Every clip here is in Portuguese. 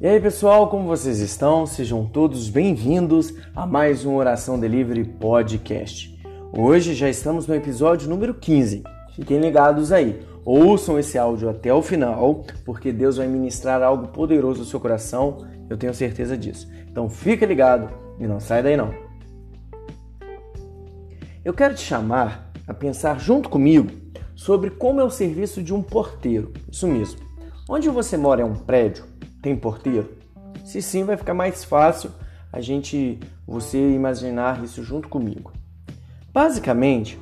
E aí pessoal, como vocês estão? Sejam todos bem-vindos a mais um Oração Delivery Podcast. Hoje já estamos no episódio número 15. Fiquem ligados aí. Ouçam esse áudio até o final, porque Deus vai ministrar algo poderoso no seu coração, eu tenho certeza disso. Então fica ligado e não sai daí não. Eu quero te chamar a pensar junto comigo sobre como é o serviço de um porteiro. Isso mesmo. Onde você mora é um prédio? Tem porteiro? Se sim, vai ficar mais fácil a gente você imaginar isso junto comigo. Basicamente,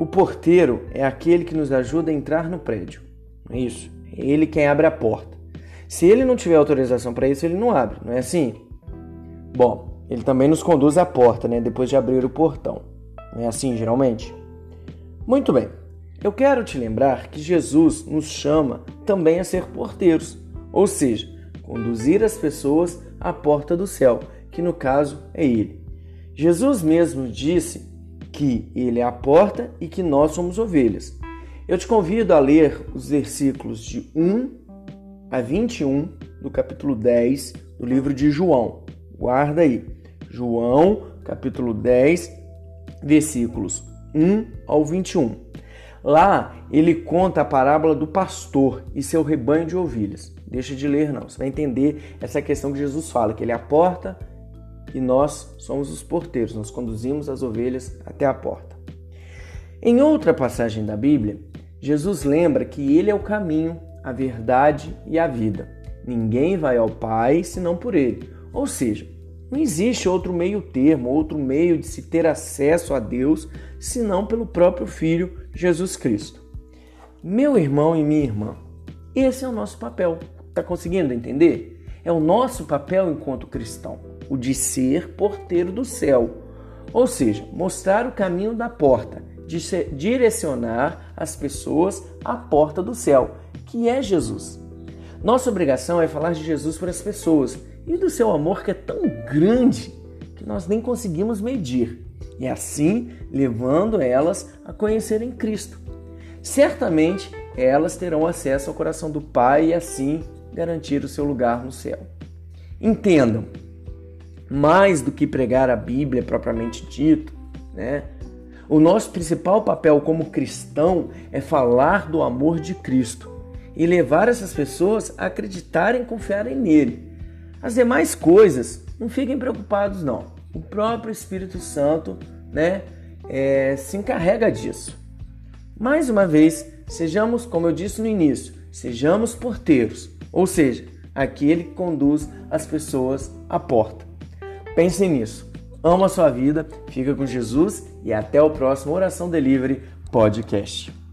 o porteiro é aquele que nos ajuda a entrar no prédio. É isso? É ele quem abre a porta. Se ele não tiver autorização para isso, ele não abre, não é assim? Bom, ele também nos conduz à porta, né, depois de abrir o portão. Não é assim, geralmente? Muito bem. Eu quero te lembrar que Jesus nos chama também a ser porteiros, ou seja, conduzir as pessoas à porta do céu, que no caso é Ele. Jesus mesmo disse que Ele é a porta e que nós somos ovelhas. Eu te convido a ler os versículos de 1 a 21 do capítulo 10 do livro de João. Guarda aí. João, capítulo 10, versículos 1 ao 21. Lá ele conta a parábola do pastor e seu rebanho de ovelhas. Deixa de ler, não. Você vai entender essa questão que Jesus fala, que ele é a porta e nós somos os porteiros, nós conduzimos as ovelhas até a porta. Em outra passagem da Bíblia, Jesus lembra que ele é o caminho, a verdade e a vida. Ninguém vai ao Pai senão por ele. Ou seja, não existe outro meio termo, outro meio de se ter acesso a Deus senão pelo próprio Filho Jesus Cristo. Meu irmão e minha irmã, esse é o nosso papel. Está conseguindo entender? É o nosso papel enquanto cristão, o de ser porteiro do céu. Ou seja, mostrar o caminho da porta, de direcionar as pessoas à porta do céu, que é Jesus. Nossa obrigação é falar de Jesus para as pessoas e do seu amor que é tão grande que nós nem conseguimos medir, e assim levando elas a conhecerem Cristo. Certamente elas terão acesso ao coração do Pai e assim garantir o seu lugar no céu. Entendam, mais do que pregar a Bíblia propriamente dito, né? O nosso principal papel como cristão é falar do amor de Cristo e levar essas pessoas a acreditarem e confiarem nele as demais coisas, não fiquem preocupados não. O próprio Espírito Santo, né, é, se encarrega disso. Mais uma vez, sejamos, como eu disse no início, sejamos porteiros, ou seja, aquele que conduz as pessoas à porta. Pensem nisso. Ama a sua vida, fica com Jesus e até o próximo Oração Delivery Podcast.